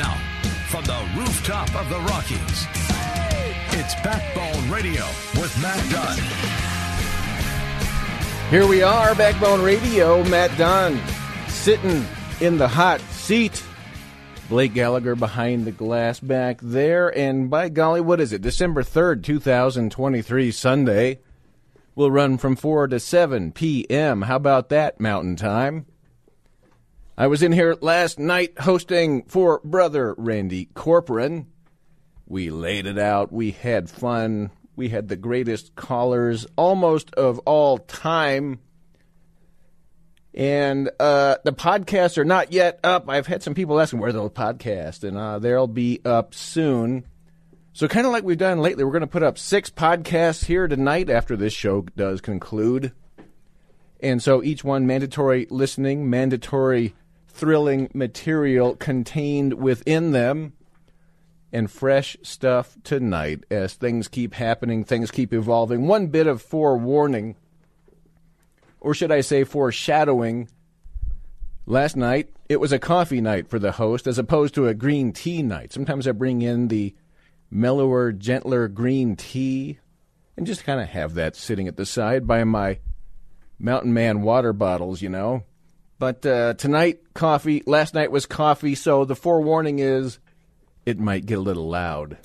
now, from the rooftop of the Rockies, it's Backbone Radio with Matt Dunn. Here we are, Backbone Radio. Matt Dunn sitting in the hot seat. Blake Gallagher behind the glass back there. And by golly, what is it? December 3rd, 2023, Sunday. We'll run from 4 to 7 p.m. How about that, Mountain Time? I was in here last night hosting for brother Randy Corporon. We laid it out. We had fun. We had the greatest callers almost of all time. And uh, the podcasts are not yet up. I've had some people asking where they'll podcast, and uh, they'll be up soon. So, kind of like we've done lately, we're going to put up six podcasts here tonight after this show does conclude. And so each one mandatory listening, mandatory thrilling material contained within them, and fresh stuff tonight as things keep happening, things keep evolving. One bit of forewarning, or should I say foreshadowing. Last night, it was a coffee night for the host as opposed to a green tea night. Sometimes I bring in the mellower, gentler green tea and just kind of have that sitting at the side by my Mountain Man water bottles, you know. But uh, tonight, coffee. Last night was coffee, so the forewarning is it might get a little loud.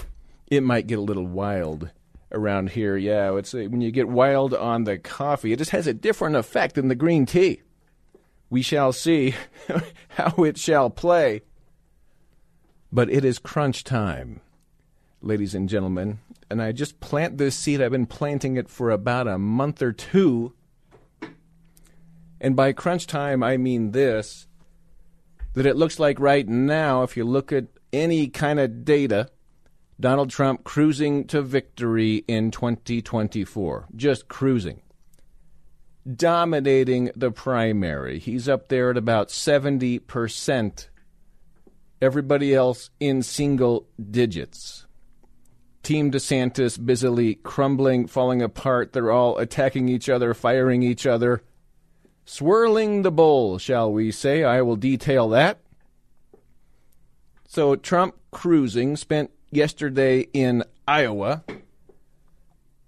It might get a little wild around here. Yeah, it's a, when you get wild on the coffee, it just has a different effect than the green tea. We shall see how it shall play. But it is crunch time, ladies and gentlemen. And I just plant this seed. I've been planting it for about a month or two and by crunch time, I mean this that it looks like right now, if you look at any kind of data, Donald Trump cruising to victory in 2024. Just cruising. Dominating the primary. He's up there at about 70%. Everybody else in single digits. Team DeSantis busily crumbling, falling apart. They're all attacking each other, firing each other swirling the bowl, shall we say. I will detail that. So, Trump cruising spent yesterday in Iowa,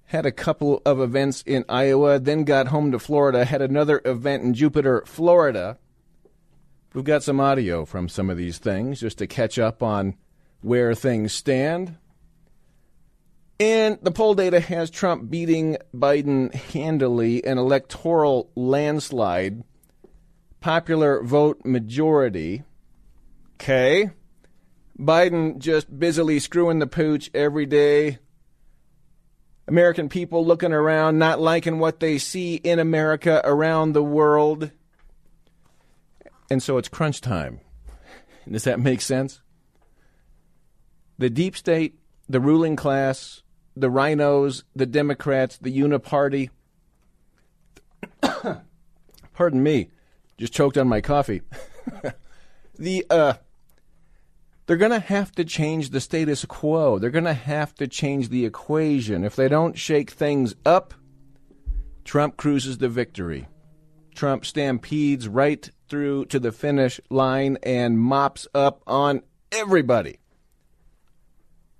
had a couple of events in Iowa, then got home to Florida, had another event in Jupiter, Florida. We've got some audio from some of these things just to catch up on where things stand. And the poll data has Trump beating Biden handily, an electoral landslide, popular vote majority. Okay. Biden just busily screwing the pooch every day. American people looking around, not liking what they see in America around the world. And so it's crunch time. Does that make sense? The deep state, the ruling class, the RINOs, the Democrats, the Uniparty. Pardon me, just choked on my coffee. the uh, they're going to have to change the status quo. They're going to have to change the equation. If they don't shake things up, Trump cruises the victory. Trump stampedes right through to the finish line and mops up on everybody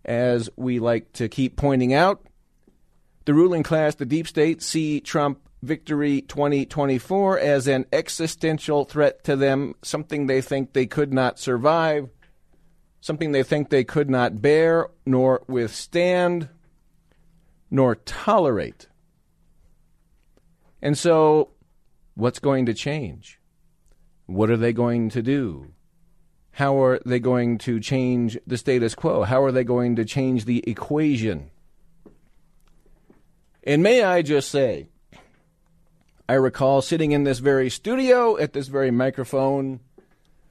as we like to keep pointing out. The ruling class, the deep state, see Trump victory 2024 as an existential threat to them, something they think they could not survive, something they think they could not bear, nor withstand, nor tolerate. And so, what's going to change? What are they going to do? How are they going to change the status quo? How are they going to change the equation? And may I just say, I recall sitting in this very studio at this very microphone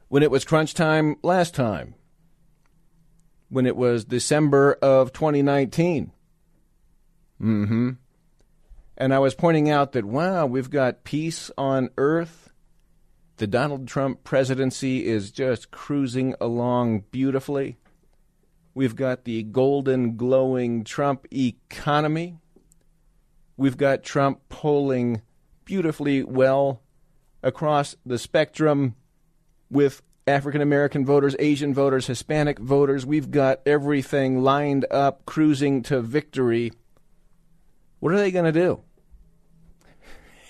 when it was crunch time last time, when it was December of 2019. Mm hmm. And I was pointing out that, wow, we've got peace on earth. The Donald Trump presidency is just cruising along beautifully. We've got the golden, glowing Trump economy. We've got Trump polling beautifully well across the spectrum with African American voters, Asian voters, Hispanic voters. We've got everything lined up, cruising to victory. What are they going to do?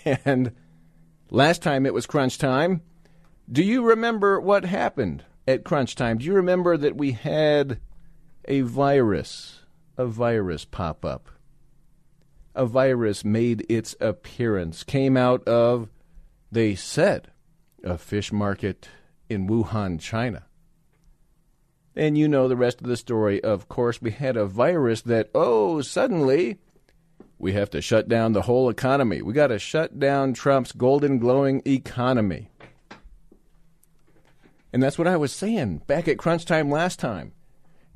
And last time it was crunch time. Do you remember what happened at crunch time? Do you remember that we had a virus, a virus pop up? A virus made its appearance, came out of, they said, a fish market in Wuhan, China. And you know the rest of the story. Of course, we had a virus that, oh, suddenly we have to shut down the whole economy. We got to shut down Trump's golden glowing economy. And that's what I was saying back at crunch time last time.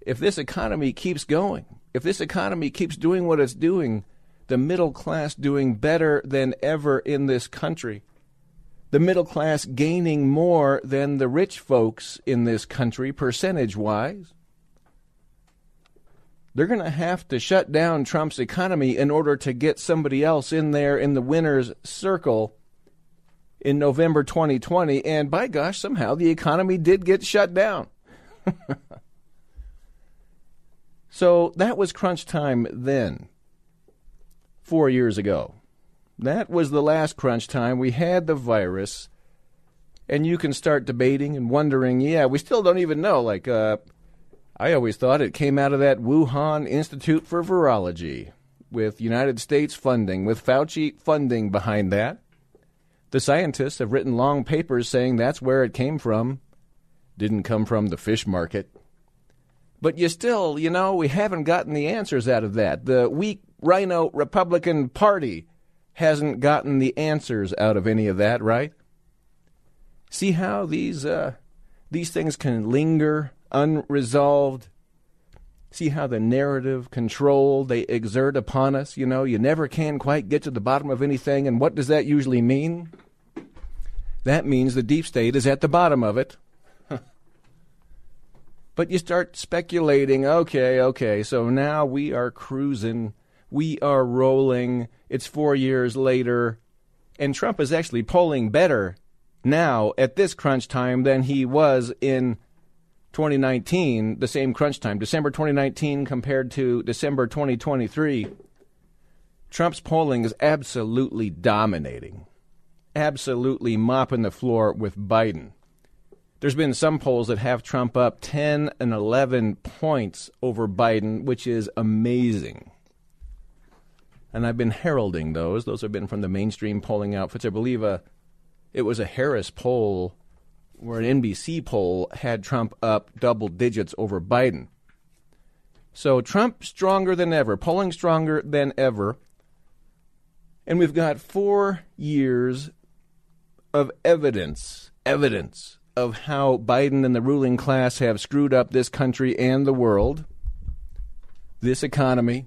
If this economy keeps going, if this economy keeps doing what it's doing, the middle class doing better than ever in this country, the middle class gaining more than the rich folks in this country percentage wise, they're going to have to shut down Trump's economy in order to get somebody else in there in the winner's circle in November 2020. And by gosh, somehow the economy did get shut down. so that was crunch time then, four years ago. That was the last crunch time. We had the virus. And you can start debating and wondering, yeah, we still don't even know. Like, uh, I always thought it came out of that Wuhan Institute for Virology with United States funding, with Fauci funding behind that. The scientists have written long papers saying that's where it came from. Didn't come from the fish market. But you still, you know, we haven't gotten the answers out of that. The weak RINO Republican Party hasn't gotten the answers out of any of that, right? See how these uh, these things can linger unresolved. See how the narrative control they exert upon us? You know, you never can quite get to the bottom of anything. And what does that usually mean? That means the deep state is at the bottom of it. but you start speculating okay, okay, so now we are cruising, we are rolling, it's four years later, and Trump is actually polling better now at this crunch time than he was in 2019, the same crunch time, December 2019 compared to December 2023, Trump's polling is absolutely dominating, absolutely mopping the floor with Biden. There's been some polls that have Trump up 10 and 11 points over Biden, which is amazing. And I've been heralding those. Those have been from the mainstream polling outfits. I believe a, uh, it was a Harris poll where an NBC poll had Trump up double digits over Biden. So Trump stronger than ever, polling stronger than ever. And we've got four years of evidence, evidence of how Biden and the ruling class have screwed up this country and the world, this economy,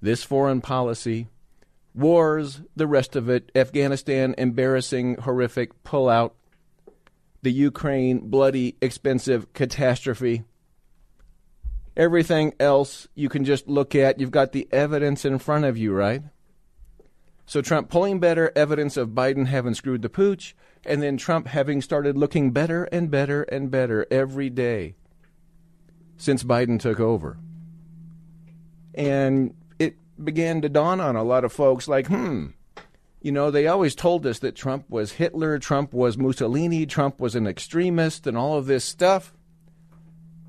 this foreign policy, wars, the rest of it, Afghanistan, embarrassing, horrific pullout, the Ukraine bloody, expensive catastrophe. Everything else you can just look at. You've got the evidence in front of you, right? So Trump pulling better, evidence of Biden having screwed the pooch, and then Trump having started looking better and better and better every day since Biden took over. And it began to dawn on a lot of folks like, hmm, you know, they always told us that Trump was Hitler, Trump was Mussolini, Trump was an extremist, and all of this stuff.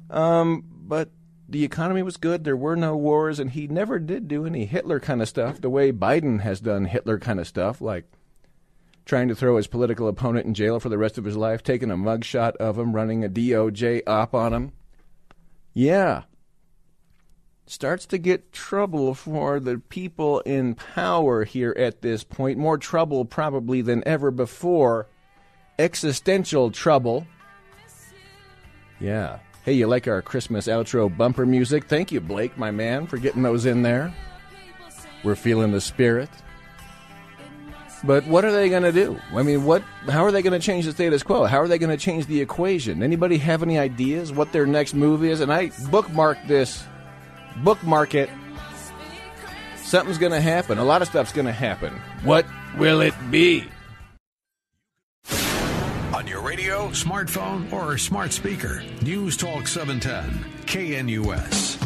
Um, but the economy was good. There were no wars, and he never did do any Hitler kind of stuff the way Biden has done Hitler kind of stuff, like trying to throw his political opponent in jail for the rest of his life, taking a mugshot of him, running a DOJ op on him. Yeah. Starts to get trouble for the people in power here at this point. More trouble probably than ever before. Existential trouble. Yeah. Hey, you like our Christmas outro bumper music? Thank you, Blake, my man, for getting those in there. We're feeling the spirit. But what are they going to do? I mean, what? How are they going to change the status quo? How are they going to change the equation? Anybody have any ideas what their next move is? And I bookmarked this bookmark it. Something's going to happen. A lot of stuff's going to happen. What will it be? On your radio, smartphone, or smart speaker, News Talk 710, KNUS.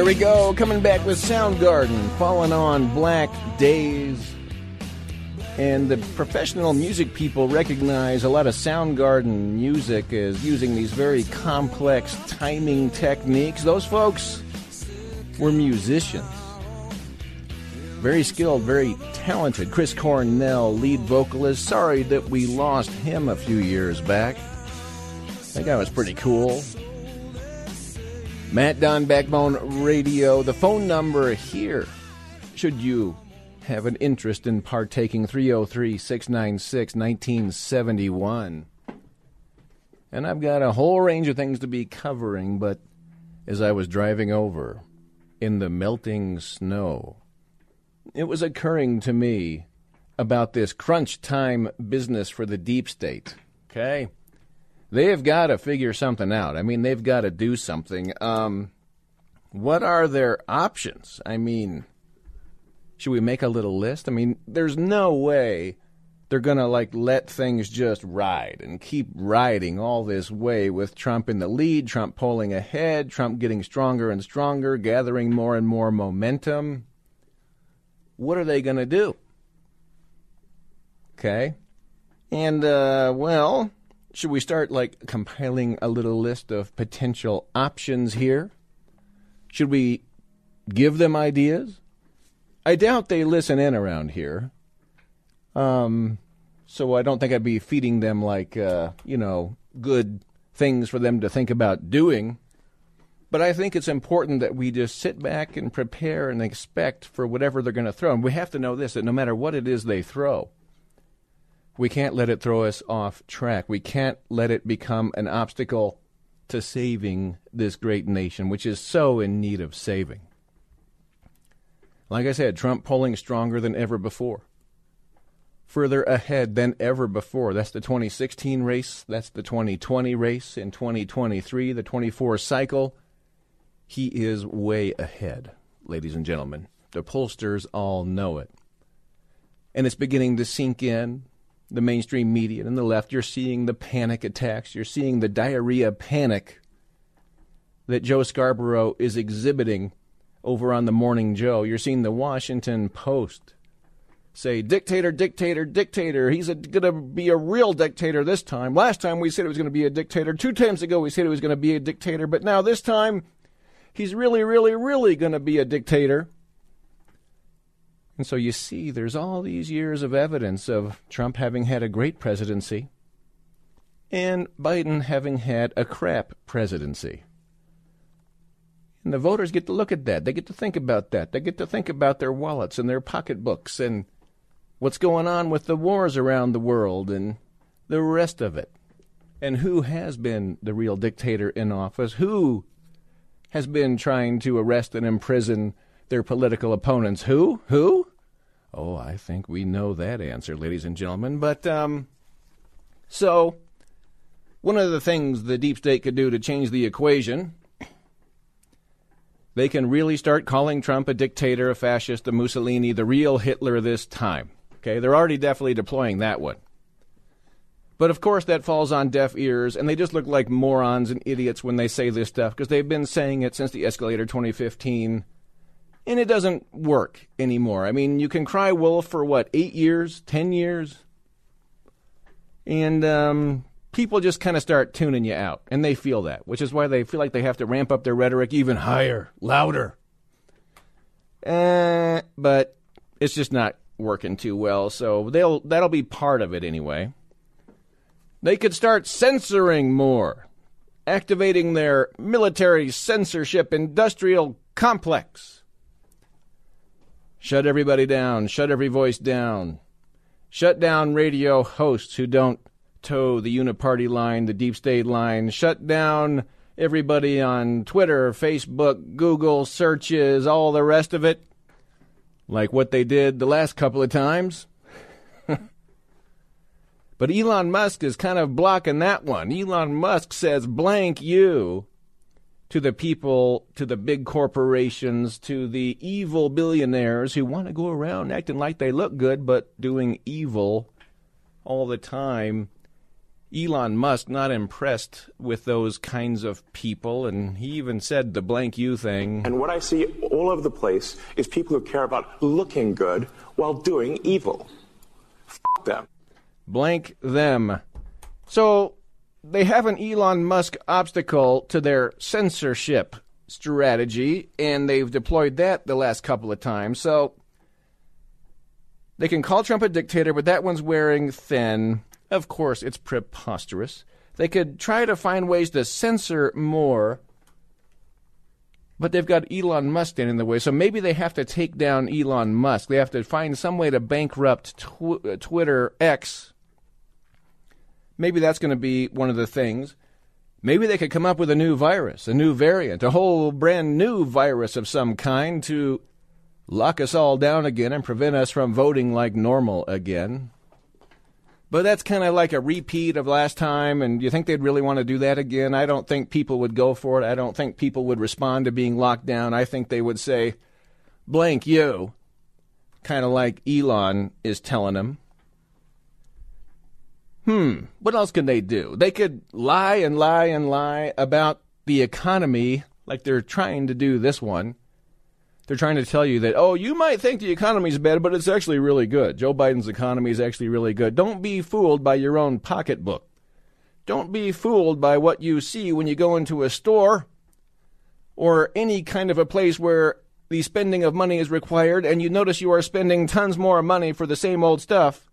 There we go, coming back with Soundgarden, Fallen on Black Days. And the professional music people recognize a lot of Soundgarden music as using these very complex timing techniques. Those folks were musicians. Very skilled, very talented. Chris Cornell, lead vocalist. Sorry that we lost him a few years back. That guy was pretty cool. Matt Dunn Backbone Radio. The phone number here, should you have an interest in partaking, 303 696 1971. And I've got a whole range of things to be covering, but as I was driving over in the melting snow, it was occurring to me about this crunch time business for the deep state. Okay? They've got to figure something out. I mean, they've got to do something. Um, what are their options? I mean, should we make a little list? I mean, there's no way they're going to like let things just ride and keep riding all this way with Trump in the lead, Trump polling ahead, Trump getting stronger and stronger, gathering more and more momentum. What are they going to do? Okay. And, uh, well, should we start like compiling a little list of potential options here? Should we give them ideas? I doubt they listen in around here. Um, so I don't think I'd be feeding them like uh, you know good things for them to think about doing. But I think it's important that we just sit back and prepare and expect for whatever they're going to throw. And we have to know this that no matter what it is they throw, we can't let it throw us off track. We can't let it become an obstacle to saving this great nation, which is so in need of saving. Like I said, Trump polling stronger than ever before. Further ahead than ever before. That's the 2016 race. That's the 2020 race. In 2023, the 24 cycle, he is way ahead, ladies and gentlemen. The pollsters all know it. And it's beginning to sink in the mainstream media and the left, you're seeing the panic attacks. You're seeing the diarrhea panic that Joe Scarborough is exhibiting over on the Morning Joe. You're seeing the Washington Post say, dictator, dictator, dictator. He's going to be a real dictator this time. Last time we said it was going to be a dictator. Two times ago we said it was going to be a dictator. But now this time he's really, really, really going to be a dictator. And so you see, there's all these years of evidence of Trump having had a great presidency and Biden having had a crap presidency. And the voters get to look at that. They get to think about that. They get to think about their wallets and their pocketbooks and what's going on with the wars around the world and the rest of it. And who has been the real dictator in office? Who has been trying to arrest and imprison their political opponents? Who? Who? Oh, I think we know that answer, ladies and gentlemen. But, um, so, one of the things the deep state could do to change the equation they can really start calling Trump a dictator, a fascist, a Mussolini, the real Hitler this time. Okay, they're already definitely deploying that one. But of course, that falls on deaf ears, and they just look like morons and idiots when they say this stuff because they've been saying it since the escalator 2015, and it doesn't work anymore. I mean, you can cry wolf for what, eight years, ten years? And um, people just kind of start tuning you out, and they feel that, which is why they feel like they have to ramp up their rhetoric even higher, louder. Uh, but it's just not working too well, so they'll that'll be part of it anyway. They could start censoring more, activating their military censorship industrial complex. Shut everybody down, shut every voice down. Shut down radio hosts who don't toe the uniparty line, the deep state line. Shut down everybody on Twitter, Facebook, Google, searches, all the rest of it. Like what they did the last couple of times. But Elon Musk is kind of blocking that one. Elon Musk says blank you to the people, to the big corporations, to the evil billionaires who want to go around acting like they look good but doing evil all the time. Elon Musk not impressed with those kinds of people, and he even said the blank you thing. And what I see all over the place is people who care about looking good while doing evil. F them blank them. So they have an Elon Musk obstacle to their censorship strategy, and they've deployed that the last couple of times. So they can call Trump a dictator, but that one's wearing thin. Of course, it's preposterous. They could try to find ways to censor more, but they've got Elon Musk in the way. So maybe they have to take down Elon Musk. They have to find some way to bankrupt tw- uh, Twitter X maybe that's going to be one of the things. Maybe they could come up with a new virus, a new variant, a whole brand new virus of some kind to lock us all down again and prevent us from voting like normal again. But that's kind of like a repeat of last time, and you think they'd really want to do that again? I don't think people would go for it. I don't think people would respond to being locked down. I think they would say, blank you, kind of like Elon is telling them. Hmm, what else can they do? They could lie and lie and lie about the economy like they're trying to do this one. They're trying to tell you that, oh, you might think the economy's bad, but it's actually really good. Joe Biden's economy is actually really good. Don't be fooled by your own pocketbook. Don't be fooled by what you see when you go into a store or any kind of a place where the spending of money is required and you notice you are spending tons more money for the same old stuff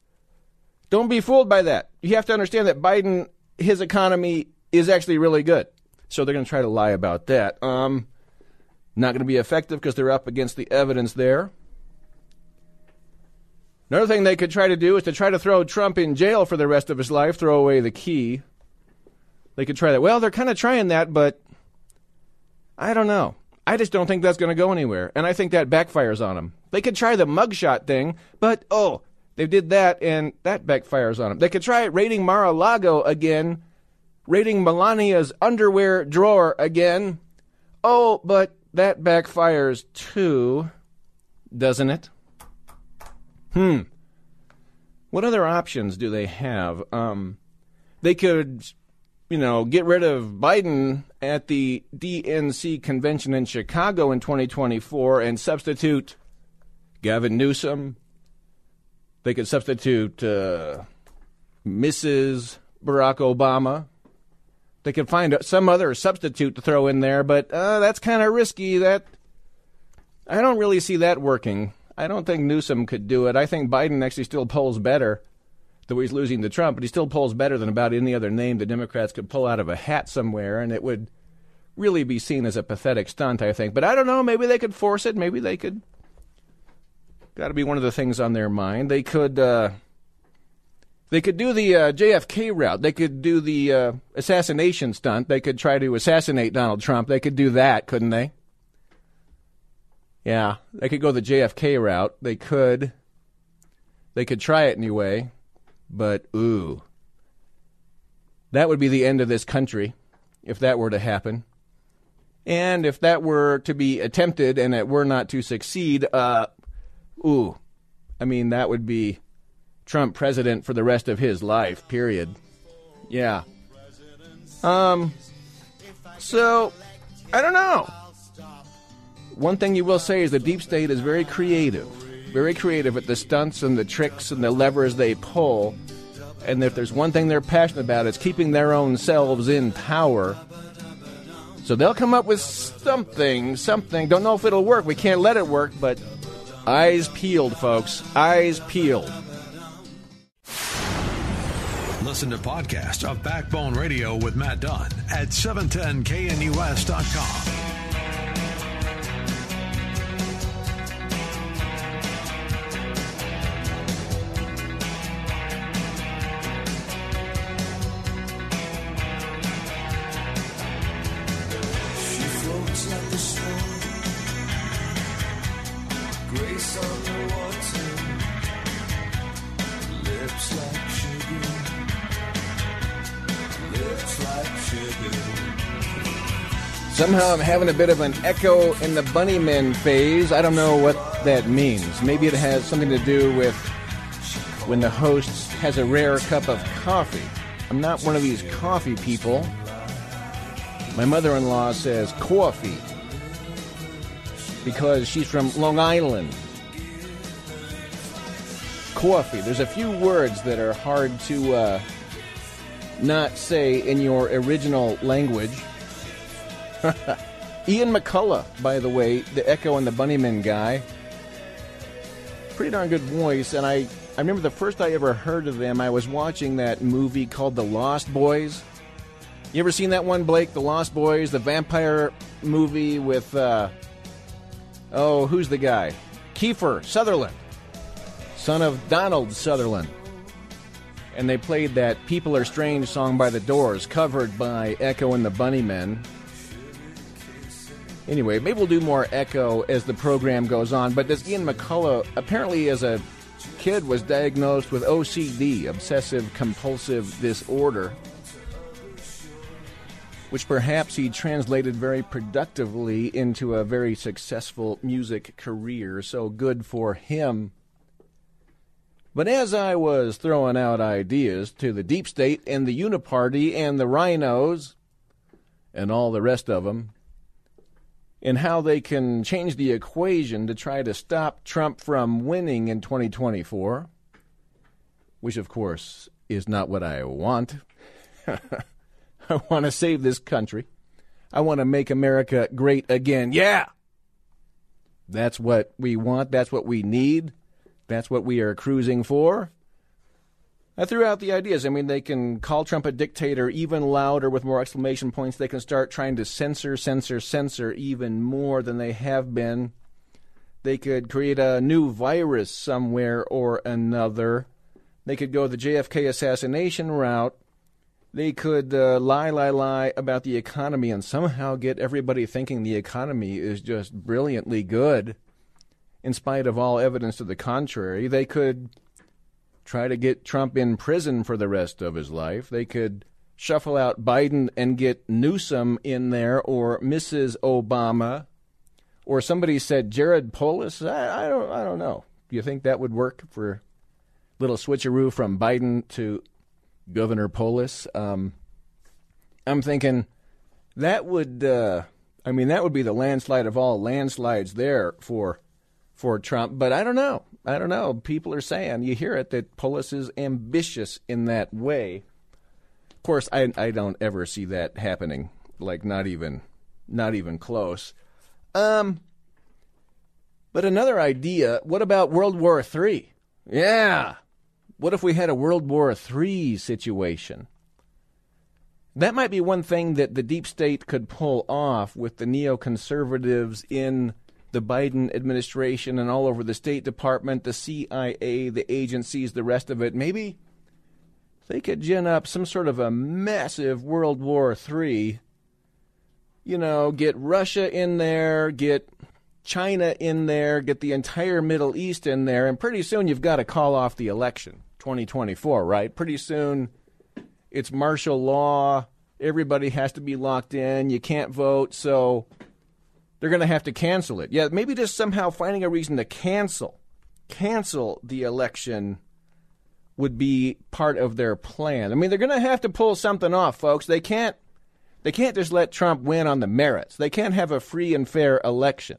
don't be fooled by that. You have to understand that Biden, his economy is actually really good. So they're going to try to lie about that. Um, not going to be effective because they're up against the evidence there. Another thing they could try to do is to try to throw Trump in jail for the rest of his life, throw away the key. They could try that. Well, they're kind of trying that, but I don't know. I just don't think that's going to go anywhere, and I think that backfires on them. They could try the mugshot thing, but oh, they did that, and that backfires on them. They could try raiding Mar-a-Lago again, raiding Melania's underwear drawer again. Oh, but that backfires too, doesn't it? Hmm. What other options do they have? Um, they could, you know, get rid of Biden at the DNC convention in Chicago in 2024 and substitute Gavin Newsom, they could substitute uh, Mrs. Barack Obama. They could find some other substitute to throw in there, but uh, that's kind of risky. That I don't really see that working. I don't think Newsom could do it. I think Biden actually still polls better, though he's losing to Trump, but he still polls better than about any other name the Democrats could pull out of a hat somewhere, and it would really be seen as a pathetic stunt, I think. But I don't know. Maybe they could force it. Maybe they could Got to be one of the things on their mind. They could uh, they could do the uh, JFK route. They could do the uh, assassination stunt. They could try to assassinate Donald Trump. They could do that, couldn't they? Yeah, they could go the JFK route. They could. They could try it anyway, but ooh, that would be the end of this country if that were to happen. And if that were to be attempted and it were not to succeed, uh, ooh, I mean, that would be Trump president for the rest of his life, period. Yeah. Um, so, I don't know. One thing you will say is the deep state is very creative, very creative at the stunts and the tricks and the levers they pull. And if there's one thing they're passionate about, it's keeping their own selves in power so they'll come up with something, something. Don't know if it'll work. We can't let it work, but eyes peeled, folks. Eyes peeled. Listen to podcast of Backbone Radio with Matt Dunn at 710knus.com. Somehow I'm having a bit of an Echo and the Bunnymen phase. I don't know what that means. Maybe it has something to do with when the host has a rare cup of coffee. I'm not one of these coffee people. My mother in law says coffee because she's from Long Island. Coffee. There's a few words that are hard to uh, not say in your original language. Ian McCulloch, by the way, the Echo and the Bunnymen guy. Pretty darn good voice, and I, I remember the first I ever heard of them, I was watching that movie called The Lost Boys. You ever seen that one, Blake? The Lost Boys, the vampire movie with, uh, oh, who's the guy? Kiefer Sutherland, son of Donald Sutherland. And they played that People Are Strange song by The Doors, covered by Echo and the Bunnymen. Anyway, maybe we'll do more echo as the program goes on. But this Ian McCulloch, apparently as a kid, was diagnosed with OCD, obsessive compulsive disorder, which perhaps he translated very productively into a very successful music career. So good for him. But as I was throwing out ideas to the deep state and the uniparty and the RINOs and all the rest of them, and how they can change the equation to try to stop Trump from winning in 2024, which, of course, is not what I want. I want to save this country. I want to make America great again. Yeah! That's what we want. That's what we need. That's what we are cruising for. I threw out the ideas. I mean, they can call Trump a dictator even louder with more exclamation points. They can start trying to censor, censor, censor even more than they have been. They could create a new virus somewhere or another. They could go the JFK assassination route. They could uh, lie, lie, lie about the economy and somehow get everybody thinking the economy is just brilliantly good, in spite of all evidence to the contrary. They could try to get Trump in prison for the rest of his life. They could shuffle out Biden and get Newsom in there or Mrs. Obama. Or somebody said Jared Polis. I, I don't. I don't know. Do you think that would work for little switcheroo from Biden to Governor Polis? Um, I'm thinking that would. Uh, I mean, that would be the landslide of all landslides there for for Trump. But I don't know. I don't know. People are saying you hear it that Polis is ambitious in that way. Of course, I I don't ever see that happening. Like not even not even close. Um. But another idea. What about World War Three? Yeah. What if we had a World War Three situation? That might be one thing that the deep state could pull off with the neoconservatives in the Biden administration and all over the State Department, the CIA, the agencies, the rest of it. Maybe they could gin up some sort of a massive World War III. You know, get Russia in there, get China in there, get the entire Middle East in there, and pretty soon you've got to call off the election, 2024, right? Pretty soon it's martial law. Everybody has to be locked in. You can't vote. So they're going to have to cancel it. Yeah, maybe just somehow finding a reason to cancel cancel the election would be part of their plan. I mean, they're going to have to pull something off, folks. They can't they can't just let Trump win on the merits. They can't have a free and fair election.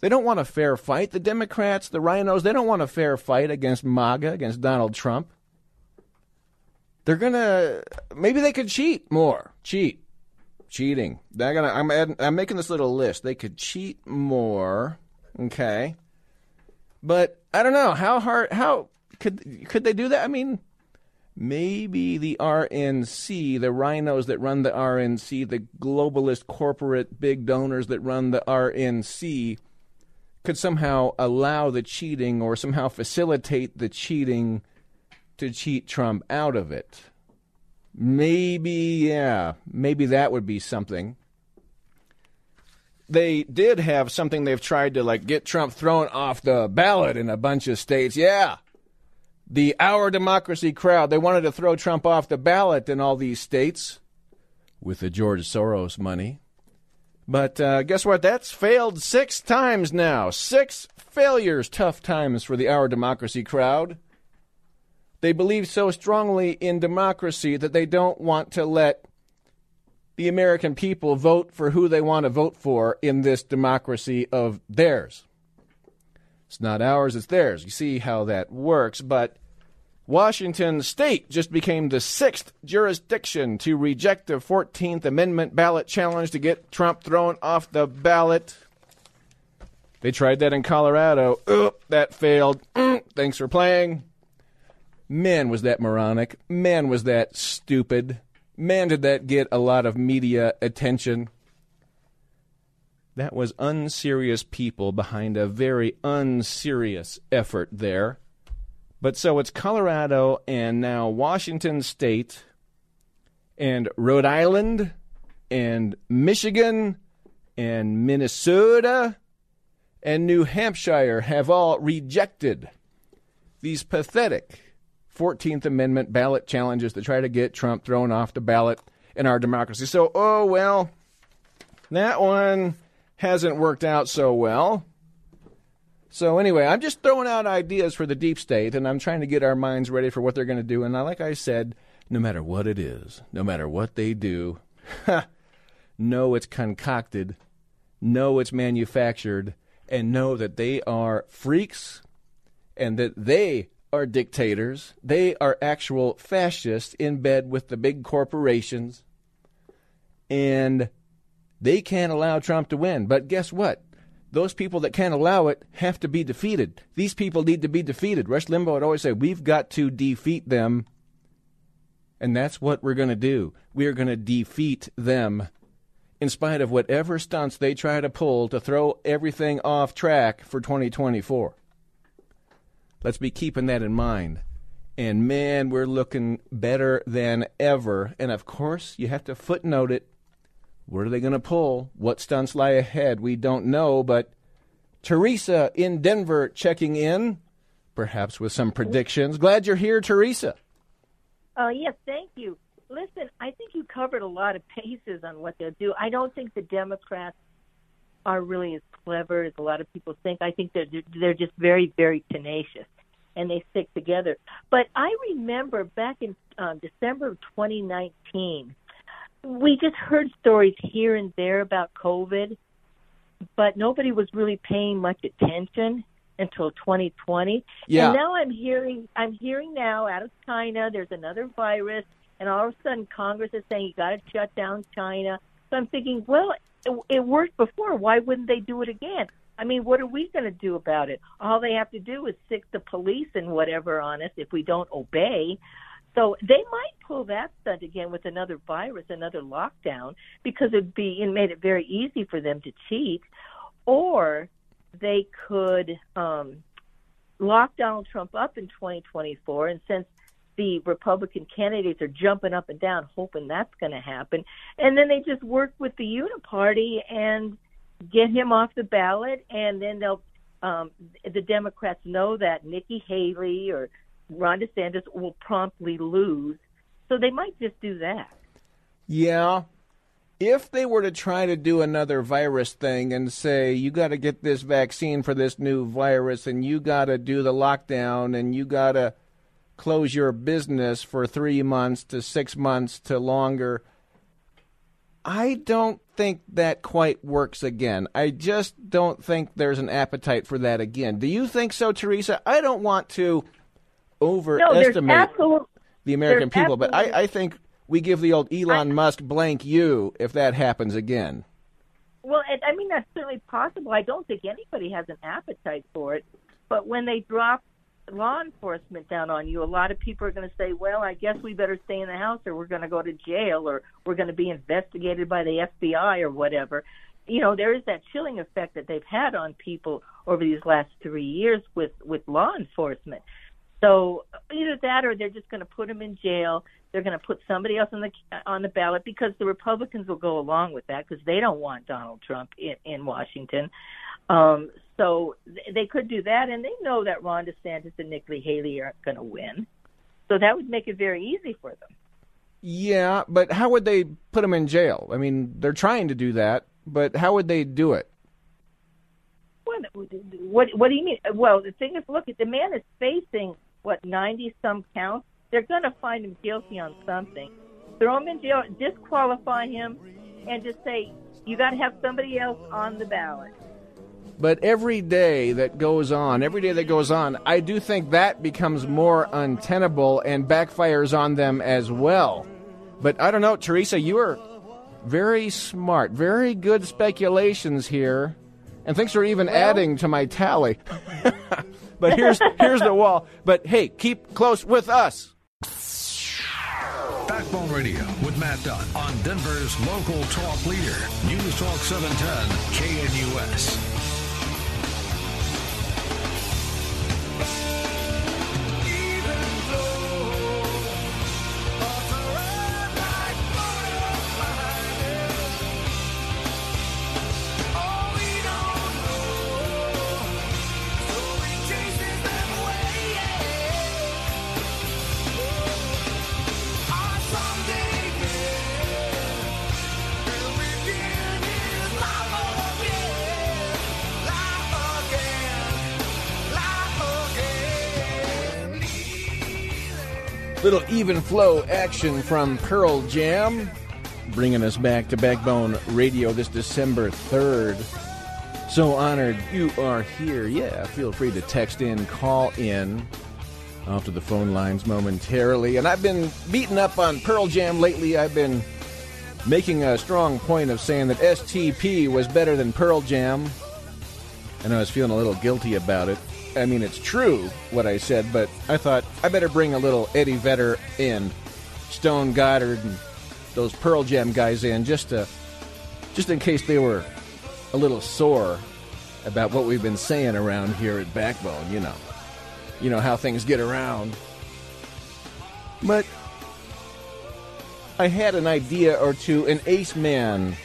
They don't want a fair fight. The Democrats, the RINOs, they don't want a fair fight against MAGA, against Donald Trump. They're going to maybe they could cheat more. Cheat. Cheating. They're to I'm adding, I'm making this little list. They could cheat more. Okay. But I don't know how hard how could could they do that? I mean, maybe the RNC, the RINOs that run the RNC, the globalist corporate big donors that run the RNC could somehow allow the cheating or somehow facilitate the cheating to cheat Trump out of it. Maybe, yeah, maybe that would be something they did have something they've tried to like get Trump thrown off the ballot in a bunch of states. Yeah. The Our Democracy crowd, they wanted to throw Trump off the ballot in all these states with the George Soros money. But uh, guess what? That's failed six times now. Six failures, tough times for the Our Democracy crowd. They believe so strongly in democracy that they don't want to let the American people vote for who they want to vote for in this democracy of theirs. It's not ours, it's theirs. You see how that works. But Washington state just became the sixth jurisdiction to reject the 14th Amendment ballot challenge to get Trump thrown off the ballot. They tried that in Colorado. Oop, that failed. Mm, thanks for playing. Man, was that moronic. Man, was that stupid. Man, did that get a lot of media attention. That was unserious people behind a very unserious effort there. But so it's Colorado and now Washington State and Rhode Island and Michigan and Minnesota and New Hampshire have all rejected these pathetic 14th Amendment ballot challenges to try to get Trump thrown off the ballot in our democracy. So, oh, well, that one hasn't worked out so well. So, anyway, I'm just throwing out ideas for the deep state, and I'm trying to get our minds ready for what they're going to do. And like I said, no matter what it is, no matter what they do, know it's concocted, know it's manufactured, and know that they are freaks and that they are dictators. They are actual fascists in bed with the big corporations. And they can't allow Trump to win. But guess what? Those people that can't allow it have to be defeated. These people need to be defeated. Rush Limbaugh would always say, We've got to defeat them. And that's what we're going to do. We are going to defeat them in spite of whatever stunts they try to pull to throw everything off track for 2024. Let's be keeping that in mind. And man, we're looking better than ever. And of course, you have to footnote it. Where are they going to pull? What stunts lie ahead? We don't know. But Teresa in Denver checking in, perhaps with some predictions. Glad you're here, Teresa. Uh, yes, thank you. Listen, I think you covered a lot of bases on what they'll do. I don't think the Democrats are really as clever as a lot of people think. I think they're they're just very very tenacious and they stick together. But I remember back in uh, December of 2019, we just heard stories here and there about COVID, but nobody was really paying much attention until 2020. Yeah. And now I'm hearing I'm hearing now out of China there's another virus and all of a sudden Congress is saying you got to shut down China. So I'm thinking, well, it, it worked before. Why wouldn't they do it again? I mean, what are we going to do about it? All they have to do is stick the police and whatever on us if we don't obey. So they might pull that stunt again with another virus, another lockdown, because it'd be it made it very easy for them to cheat, or they could um, lock Donald Trump up in 2024, and since the Republican candidates are jumping up and down, hoping that's going to happen. And then they just work with the Uniparty and get him off the ballot, and then they'll um, the Democrats know that Nikki Haley or Ron DeSantis will promptly lose, so they might just do that. Yeah, if they were to try to do another virus thing and say you got to get this vaccine for this new virus and you got to do the lockdown and you got to close your business for 3 months to 6 months to longer I don't think that quite works again. I just don't think there's an appetite for that again. Do you think so, Teresa? I don't want to overestimate no, the American people, but I, I think we give the old Elon I, Musk blank you if that happens again. Well, I mean that's certainly possible. I don't think anybody has an appetite for it, but when they drop law enforcement down on you, a lot of people are going to say, "Well, I guess we better stay in the house, or we're going to go to jail, or we're going to be investigated by the FBI, or whatever." You know, there is that chilling effect that they've had on people over these last three years with with law enforcement. So either that, or they're just going to put them in jail. They're going to put somebody else on the on the ballot because the Republicans will go along with that because they don't want Donald Trump in in Washington. Um, so they could do that, and they know that Ron DeSantis and Nikki Haley aren't going to win. So that would make it very easy for them. Yeah, but how would they put him in jail? I mean, they're trying to do that, but how would they do it? What, what, what do you mean? Well, the thing is, look, the man is facing what ninety some counts. They're going to find him guilty on something. Throw him in jail, disqualify him, and just say you got to have somebody else on the ballot. But every day that goes on, every day that goes on, I do think that becomes more untenable and backfires on them as well. But I don't know, Teresa, you are very smart, very good speculations here, and things are even well, adding to my tally. but here's here's the wall. But hey, keep close with us. Backbone Radio with Matt Dunn on Denver's local talk leader, News Talk 710 KNUS. Little even flow action from Pearl Jam, bringing us back to Backbone Radio this December 3rd. So honored you are here. Yeah, feel free to text in, call in off to the phone lines momentarily. And I've been beaten up on Pearl Jam lately. I've been making a strong point of saying that STP was better than Pearl Jam. And I was feeling a little guilty about it. I mean, it's true what I said, but I thought I better bring a little Eddie Vedder in, Stone Gossard, and those Pearl Jam guys in just to, just in case they were a little sore about what we've been saying around here at Backbone. You know, you know how things get around. But I had an idea or two. An ace man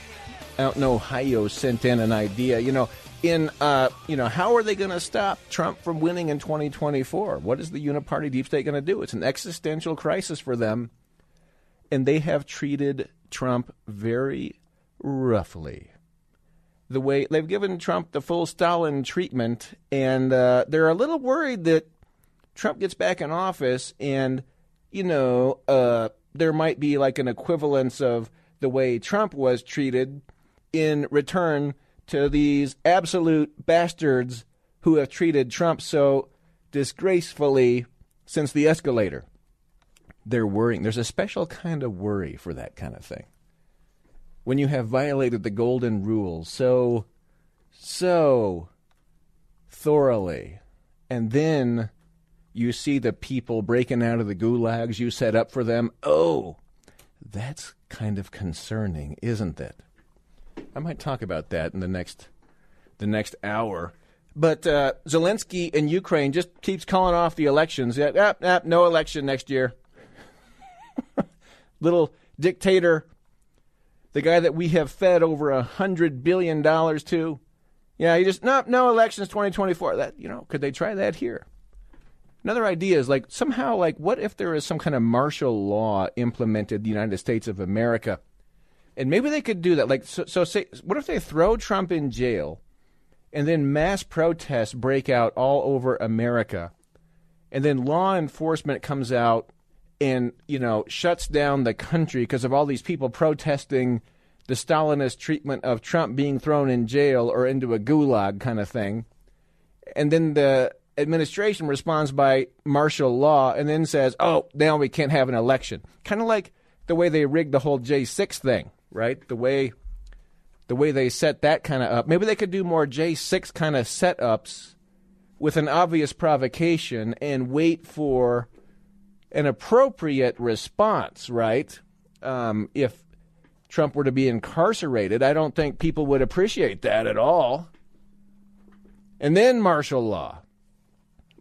out in Ohio sent in an idea. You know, in uh, you know how are they going to stop Trump from winning in 2024? What is the uniparty deep state going to do? It's an existential crisis for them, and they have treated Trump very roughly. The way they've given Trump the full Stalin treatment, and uh, they're a little worried that Trump gets back in office, and you know uh, there might be like an equivalence of the way Trump was treated in return to these absolute bastards who have treated Trump so disgracefully since the escalator. They're worrying. There's a special kind of worry for that kind of thing. When you have violated the golden rule so, so thoroughly, and then you see the people breaking out of the gulags you set up for them, oh, that's kind of concerning, isn't it? I might talk about that in the next the next hour. But uh, Zelensky in Ukraine just keeps calling off the elections. Yeah, ah, ah, no election next year. Little dictator, the guy that we have fed over a hundred billion dollars to. Yeah, he just no no elections 2024. That you know, could they try that here? Another idea is like somehow like what if there is some kind of martial law implemented the United States of America And maybe they could do that. Like, so, so say, what if they throw Trump in jail, and then mass protests break out all over America, and then law enforcement comes out and you know shuts down the country because of all these people protesting the Stalinist treatment of Trump being thrown in jail or into a gulag kind of thing, and then the administration responds by martial law and then says, "Oh, now we can't have an election." Kind of like the way they rigged the whole J6 thing, right? The way the way they set that kind of up. Maybe they could do more J6 kind of setups with an obvious provocation and wait for an appropriate response, right? Um, if Trump were to be incarcerated, I don't think people would appreciate that at all. And then martial law.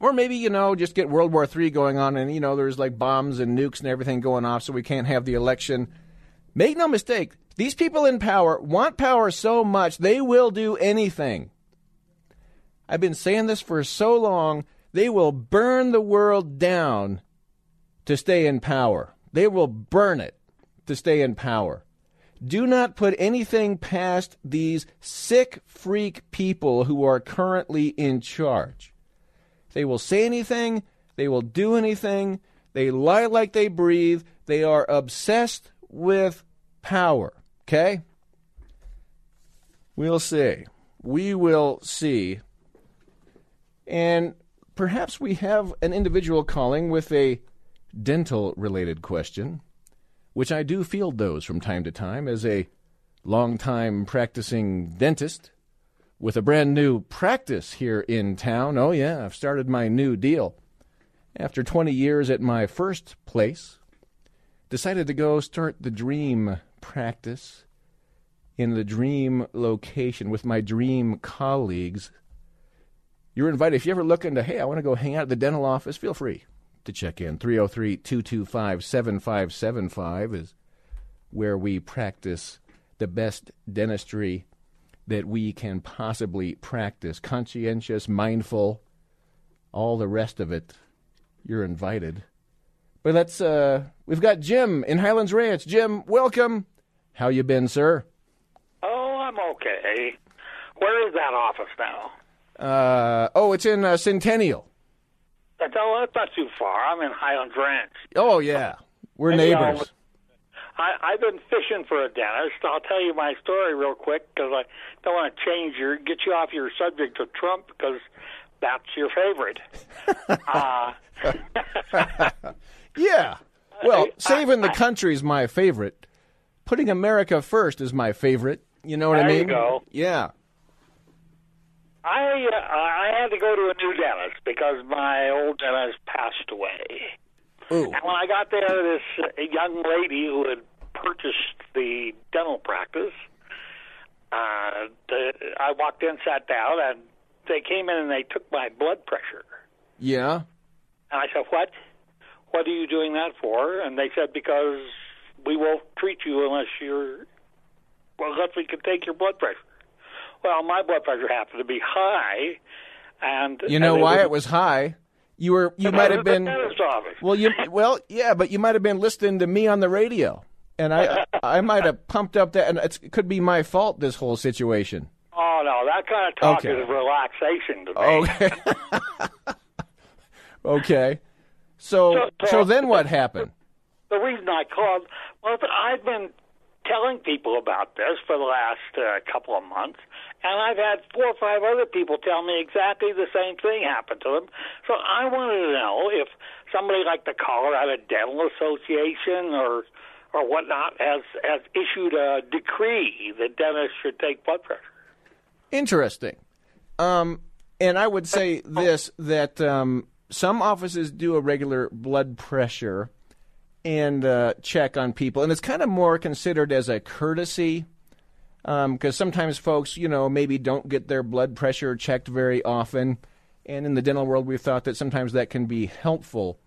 Or maybe, you know, just get World War III going on and, you know, there's like bombs and nukes and everything going off so we can't have the election. Make no mistake, these people in power want power so much they will do anything. I've been saying this for so long. They will burn the world down to stay in power. They will burn it to stay in power. Do not put anything past these sick freak people who are currently in charge. They will say anything, they will do anything, they lie like they breathe, they are obsessed with power. Okay? We'll see. We will see. And perhaps we have an individual calling with a dental related question, which I do field those from time to time as a long-time practicing dentist with a brand new practice here in town. Oh, yeah, I've started my new deal. After 20 years at my first place, decided to go start the dream practice in the dream location with my dream colleagues. You're invited. If you ever look into, hey, I want to go hang out at the dental office, feel free to check in. 303 225 7575 is where we practice the best dentistry that we can possibly practice. Conscientious, mindful, all the rest of it. You're invited. But let's uh we've got Jim in Highlands Ranch. Jim, welcome. How you been, sir? Oh, I'm okay. Where is that office now? Uh oh, it's in uh, Centennial. That's, oh, that's not too far. I'm in Highlands Ranch. Oh yeah. We're I'll- neighbors. I, I've been fishing for a dentist. I'll tell you my story real quick because I don't want to change your get you off your subject of Trump because that's your favorite. uh, Yeah. Well, saving the I- country is my favorite. Putting America first is my favorite. You know what I There you mean? go. Yeah. I uh, I had to go to a new dentist because my old dentist passed away. Ooh. And when I got there, this young lady who had purchased the dental practice, uh, the, I walked in, sat down, and they came in and they took my blood pressure. Yeah. And I said, "What? What are you doing that for?" And they said, "Because we won't treat you unless you're, well, unless we can take your blood pressure." Well, my blood pressure happened to be high, and You know and why it was high? You were you might have been. Well, you well, yeah, but you might have been listening to me on the radio. And I I might have pumped up that and it's, it could be my fault this whole situation. Oh no, that kind of talk Okay. is relaxation to me. Okay. okay. So So- so so- then what happened? The reason I called, well, I've been telling people about this for the last uh, couple of months, and I've had four or five other people tell me exactly the same thing happened to them. So I wanted to know if somebody like the Colorado Dental Association or or whatnot has has issued a decree that dentists should take blood pressure. Interesting. Um, and I would say this that um, some offices do a regular blood pressure and uh, check on people, and it's kind of more considered as a courtesy because sometimes folks, you know, maybe don't get their blood pressure checked very often. And in the dental world, we've thought that sometimes that can be helpful.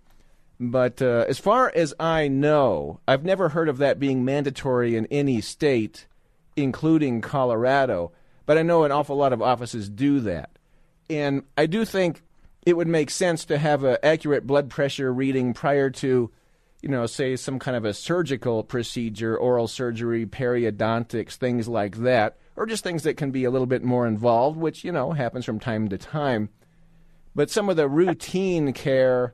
But uh, as far as I know, I've never heard of that being mandatory in any state, including Colorado. But I know an awful lot of offices do that. And I do think it would make sense to have an accurate blood pressure reading prior to, you know, say some kind of a surgical procedure, oral surgery, periodontics, things like that, or just things that can be a little bit more involved, which, you know, happens from time to time. But some of the routine care,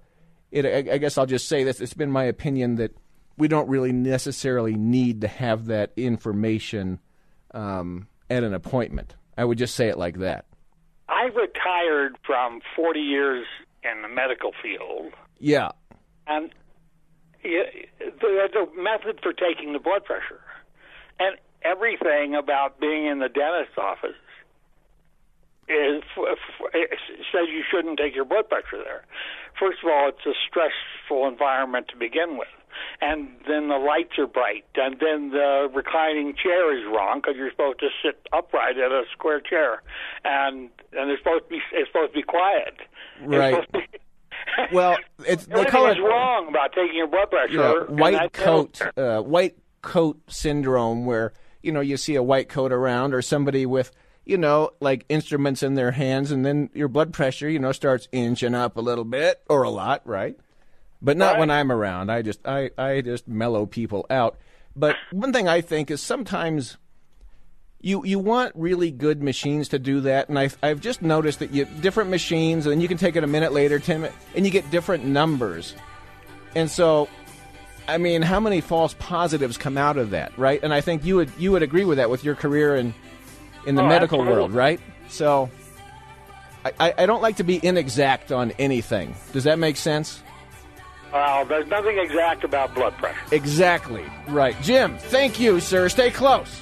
it, I, I guess I'll just say this, it's been my opinion that we don't really necessarily need to have that information um, at an appointment. I would just say it like that. I retired from 40 years in the medical field. Yeah. And there's a method for taking the blood pressure. And everything about being in the dentist's office is says you shouldn't take your blood pressure there. First of all, it's a stressful environment to begin with, and then the lights are bright, and then the reclining chair is wrong because you're supposed to sit upright at a square chair, and and it's supposed to be it's supposed to be quiet. Right. Well, it's the color is wrong about taking your blood pressure. Yeah, white coat, uh, white coat syndrome, where you know you see a white coat around, or somebody with you know, like instruments in their hands, and then your blood pressure, you know, starts inching up a little bit or a lot, right? But not right. when I'm around. I just I I just mellow people out. But one thing I think is sometimes you you want really good machines to do that, and I've I've just noticed that you different machines, and you can take it a minute later, ten minutes, and you get different numbers, and so. I mean, how many false positives come out of that, right? And I think you would you would agree with that with your career and in the oh, medical absolutely. world, right? So I, I don't like to be inexact on anything. Does that make sense? Well, there's nothing exact about blood pressure. Exactly. Right. Jim, thank you, sir. Stay close.